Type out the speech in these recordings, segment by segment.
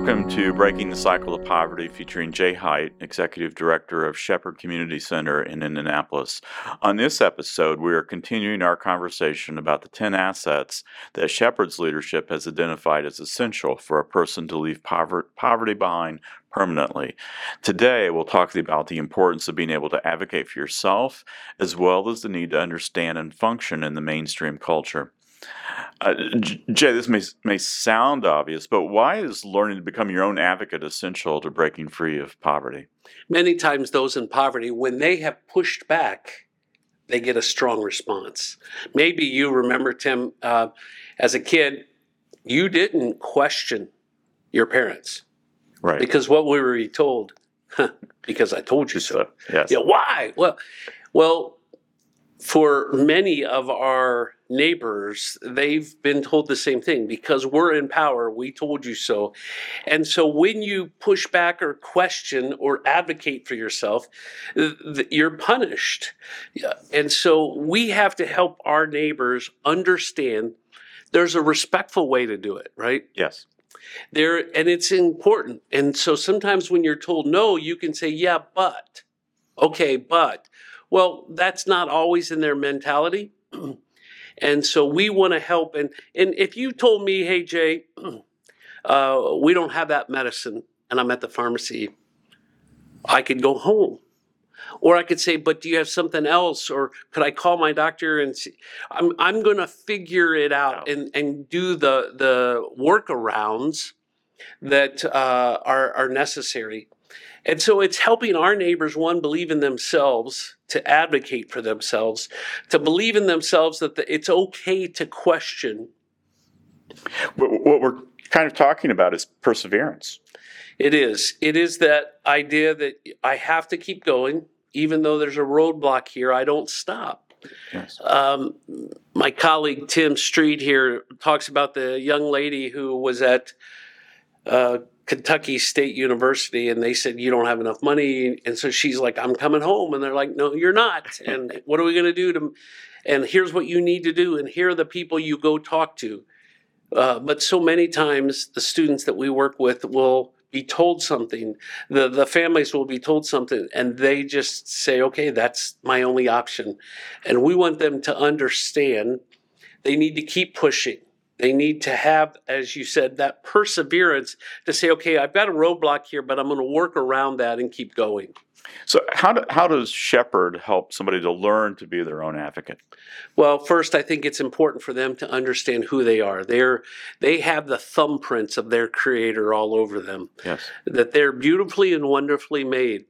Welcome to Breaking the Cycle of Poverty, featuring Jay Height, Executive Director of Shepherd Community Center in Indianapolis. On this episode, we are continuing our conversation about the 10 assets that Shepherd's leadership has identified as essential for a person to leave poverty behind permanently. Today, we'll talk about the importance of being able to advocate for yourself, as well as the need to understand and function in the mainstream culture. Uh, Jay, this may, may sound obvious, but why is learning to become your own advocate essential to breaking free of poverty? Many times, those in poverty, when they have pushed back, they get a strong response. Maybe you remember, Tim, uh, as a kid, you didn't question your parents. Right. Because what we were told, because I told you so. Yes. Yeah, why? Well, well, for many of our neighbors, they've been told the same thing because we're in power, we told you so. And so when you push back or question or advocate for yourself, you're punished. And so we have to help our neighbors understand there's a respectful way to do it, right? Yes. There and it's important. And so sometimes when you're told no, you can say, "Yeah, but." Okay, but well, that's not always in their mentality. and so we want to help. And, and if you told me, hey, Jay, uh, we don't have that medicine and I'm at the pharmacy, I could go home. Or I could say, but do you have something else? Or could I call my doctor and see? I'm, I'm going to figure it out and, and do the, the workarounds that uh, are, are necessary. And so it's helping our neighbors, one, believe in themselves, to advocate for themselves, to believe in themselves that the, it's okay to question. What we're kind of talking about is perseverance. It is. It is that idea that I have to keep going, even though there's a roadblock here, I don't stop. Yes. Um, my colleague Tim Street here talks about the young lady who was at uh, Kentucky State University and they said, You don't have enough money. And so she's like, I'm coming home. And they're like, No, you're not. And what are we going to do to, and here's what you need to do. And here are the people you go talk to. Uh, but so many times the students that we work with will be told something, the, the families will be told something, and they just say, Okay, that's my only option. And we want them to understand they need to keep pushing they need to have, as you said, that perseverance to say, okay, I've got a roadblock here, but I'm going to work around that and keep going. So, how, do, how does Shepherd help somebody to learn to be their own advocate? Well, first, I think it's important for them to understand who they are. They're they have the thumbprints of their Creator all over them. Yes, that they're beautifully and wonderfully made.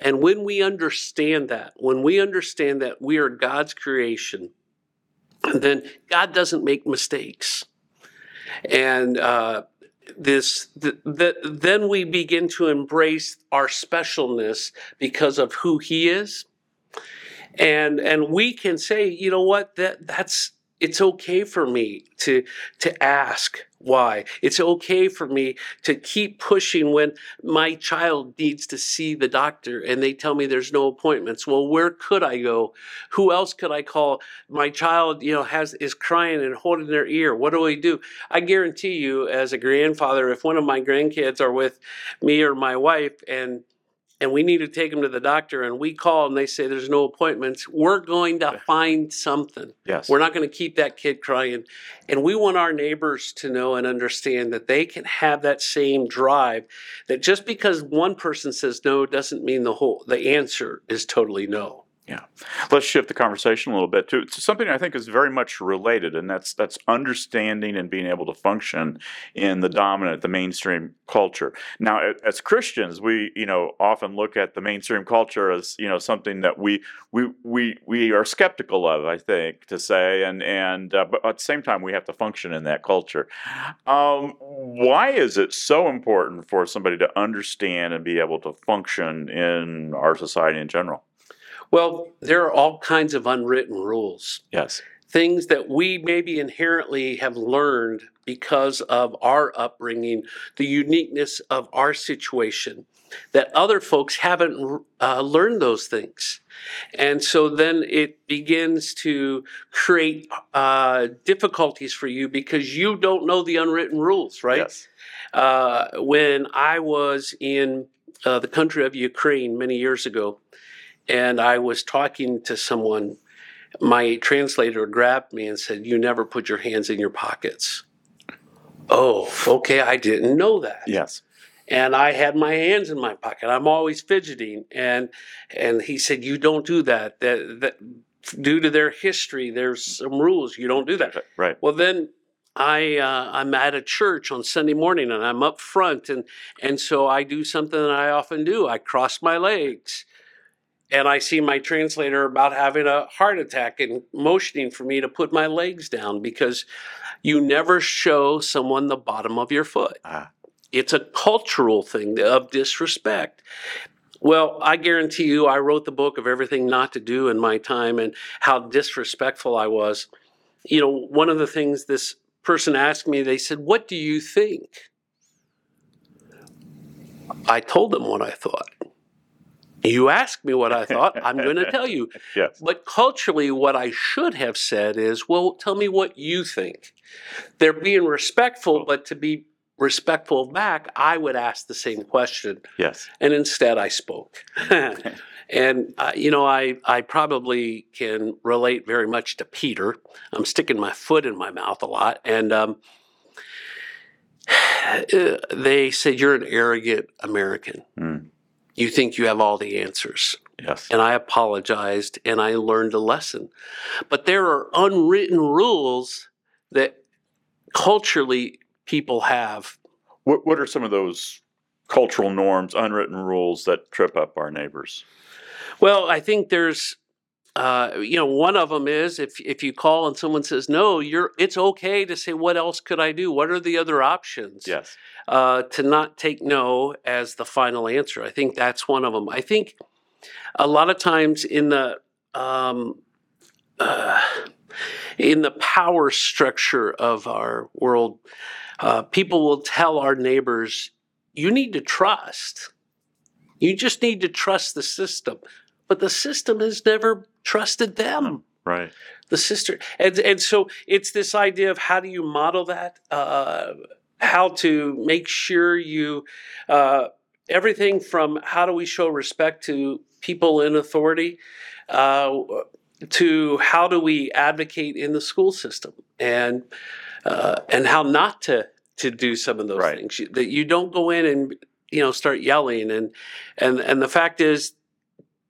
And when we understand that, when we understand that we are God's creation, then God doesn't make mistakes. And uh, this, the, the, then we begin to embrace our specialness because of who He is, and and we can say, you know what, that that's it's okay for me to to ask why. It's okay for me to keep pushing when my child needs to see the doctor and they tell me there's no appointments. Well where could i go? Who else could i call? My child you know has is crying and holding their ear. What do we do? I guarantee you as a grandfather if one of my grandkids are with me or my wife and and we need to take them to the doctor and we call and they say there's no appointments. We're going to find something. Yes. We're not going to keep that kid crying. And we want our neighbors to know and understand that they can have that same drive that just because one person says no doesn't mean the whole the answer is totally no yeah. Let's shift the conversation a little bit to, to, something I think is very much related, and that's that's understanding and being able to function in the dominant, the mainstream culture. Now, as Christians, we you know often look at the mainstream culture as you know something that we we we we are skeptical of. I think to say, and and uh, but at the same time, we have to function in that culture. Um, why is it so important for somebody to understand and be able to function in our society in general? Well, there are all kinds of unwritten rules. Yes. Things that we maybe inherently have learned because of our upbringing, the uniqueness of our situation, that other folks haven't uh, learned those things. And so then it begins to create uh, difficulties for you because you don't know the unwritten rules, right? Yes. Uh, when I was in uh, the country of Ukraine many years ago, and I was talking to someone, my translator grabbed me and said, You never put your hands in your pockets. Oh, okay, I didn't know that. Yes. And I had my hands in my pocket. I'm always fidgeting. And and he said, You don't do that. That that due to their history, there's some rules. You don't do that. Right. Well, then I uh, I'm at a church on Sunday morning and I'm up front and and so I do something that I often do. I cross my legs. And I see my translator about having a heart attack and motioning for me to put my legs down because you never show someone the bottom of your foot. Ah. It's a cultural thing of disrespect. Well, I guarantee you, I wrote the book of everything not to do in my time and how disrespectful I was. You know, one of the things this person asked me, they said, What do you think? I told them what I thought. You asked me what I thought, I'm going to tell you. Yes. But culturally, what I should have said is, Well, tell me what you think. They're being respectful, but to be respectful back, I would ask the same question. Yes. And instead, I spoke. and, uh, you know, I, I probably can relate very much to Peter. I'm sticking my foot in my mouth a lot. And um, they said, You're an arrogant American. Mm. You think you have all the answers. Yes. And I apologized and I learned a lesson. But there are unwritten rules that culturally people have. What What are some of those cultural norms, unwritten rules that trip up our neighbors? Well, I think there's, uh, you know, one of them is if if you call and someone says no, you're it's okay to say what else could I do? What are the other options? Yes. Uh, to not take no as the final answer. I think that's one of them. I think a lot of times in the um, uh, in the power structure of our world, uh, people will tell our neighbors, "You need to trust. You just need to trust the system." But the system has never trusted them. Right. The sister, and and so it's this idea of how do you model that? Uh, how to make sure you uh, everything from how do we show respect to people in authority uh, to how do we advocate in the school system and uh, and how not to to do some of those Right. things You- that you don't go in and you know start yelling and and and the fact is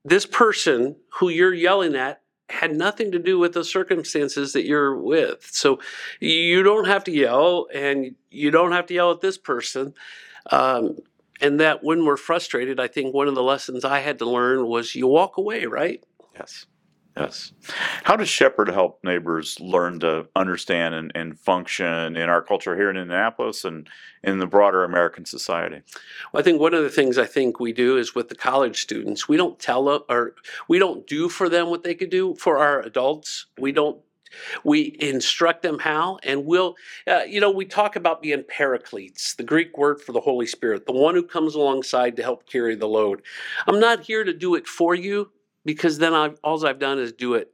this person who you're yelling at had nothing to do with the circumstances that you're with. So you don't have to yell and you don't have to yell at this person. Um, and that when we're frustrated i think one of the lessons i had to learn was you walk away right? Yes. Yes. How does Shepherd help neighbors learn to understand and, and function in our culture here in Indianapolis and in the broader American society? Well, I think one of the things I think we do is with the college students, we don't tell or we don't do for them what they could do for our adults. We don't. We instruct them how, and we'll, uh, you know, we talk about being paracletes, the Greek word for the Holy Spirit, the one who comes alongside to help carry the load. I'm not here to do it for you because then I've, all I've done is do it.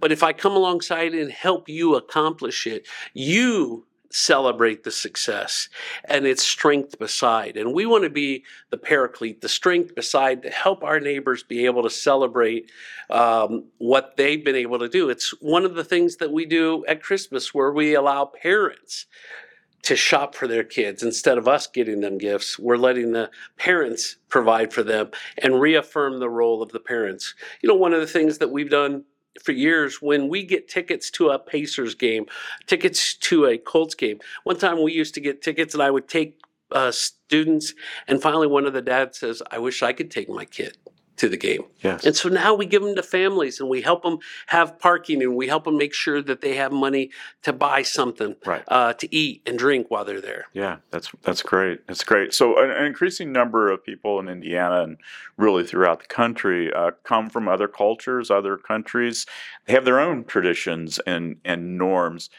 But if I come alongside and help you accomplish it, you celebrate the success and its strength beside. And we want to be the paraclete, the strength beside to help our neighbors be able to celebrate um, what they've been able to do. It's one of the things that we do at Christmas where we allow parents to shop for their kids instead of us getting them gifts. We're letting the parents provide for them and reaffirm the role of the parents. You know, one of the things that we've done for years when we get tickets to a Pacers game, tickets to a Colts game. One time we used to get tickets and I would take uh, students, and finally one of the dads says, I wish I could take my kid. To the game. Yes. And so now we give them to families and we help them have parking and we help them make sure that they have money to buy something Right. uh, to eat and drink while they're there. Yeah, that's that's great. That's great. So, an, an increasing number of people in Indiana and really throughout the country uh, come from other cultures, other countries. They have their own traditions and and norms.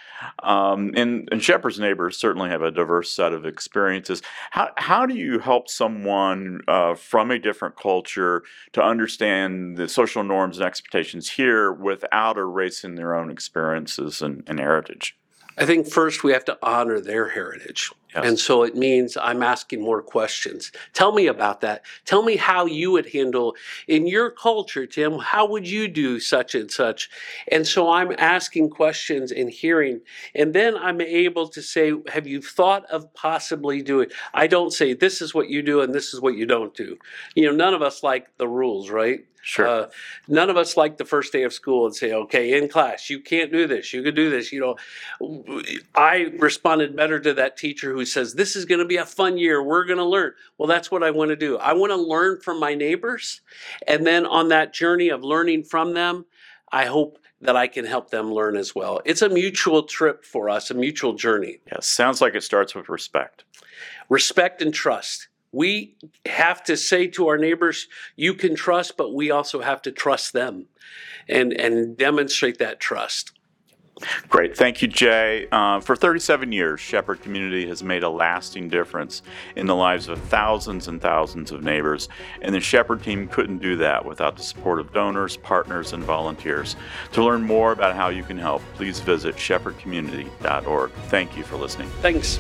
Um, and, and Shepherd's neighbors certainly have a diverse set of experiences. How how do you help someone uh, from a different culture to understand the social norms and expectations here without erasing their own experiences and, and heritage? I think first we have to honor their heritage. Yes. And so it means I'm asking more questions. Tell me about that. Tell me how you would handle in your culture, Tim, how would you do such and such? And so I'm asking questions and hearing. And then I'm able to say, Have you thought of possibly doing? I don't say, This is what you do and this is what you don't do. You know, none of us like the rules, right? Sure. Uh, none of us like the first day of school and say, okay, in class, you can't do this, you can do this. You know, I responded better to that teacher who says, this is going to be a fun year. We're going to learn. Well, that's what I want to do. I want to learn from my neighbors. And then on that journey of learning from them, I hope that I can help them learn as well. It's a mutual trip for us, a mutual journey. yes. Sounds like it starts with respect. Respect and trust. We have to say to our neighbors, you can trust, but we also have to trust them and, and demonstrate that trust. Great. Thank you, Jay. Uh, for 37 years, Shepherd Community has made a lasting difference in the lives of thousands and thousands of neighbors, and the Shepherd team couldn't do that without the support of donors, partners, and volunteers. To learn more about how you can help, please visit shepherdcommunity.org. Thank you for listening. Thanks.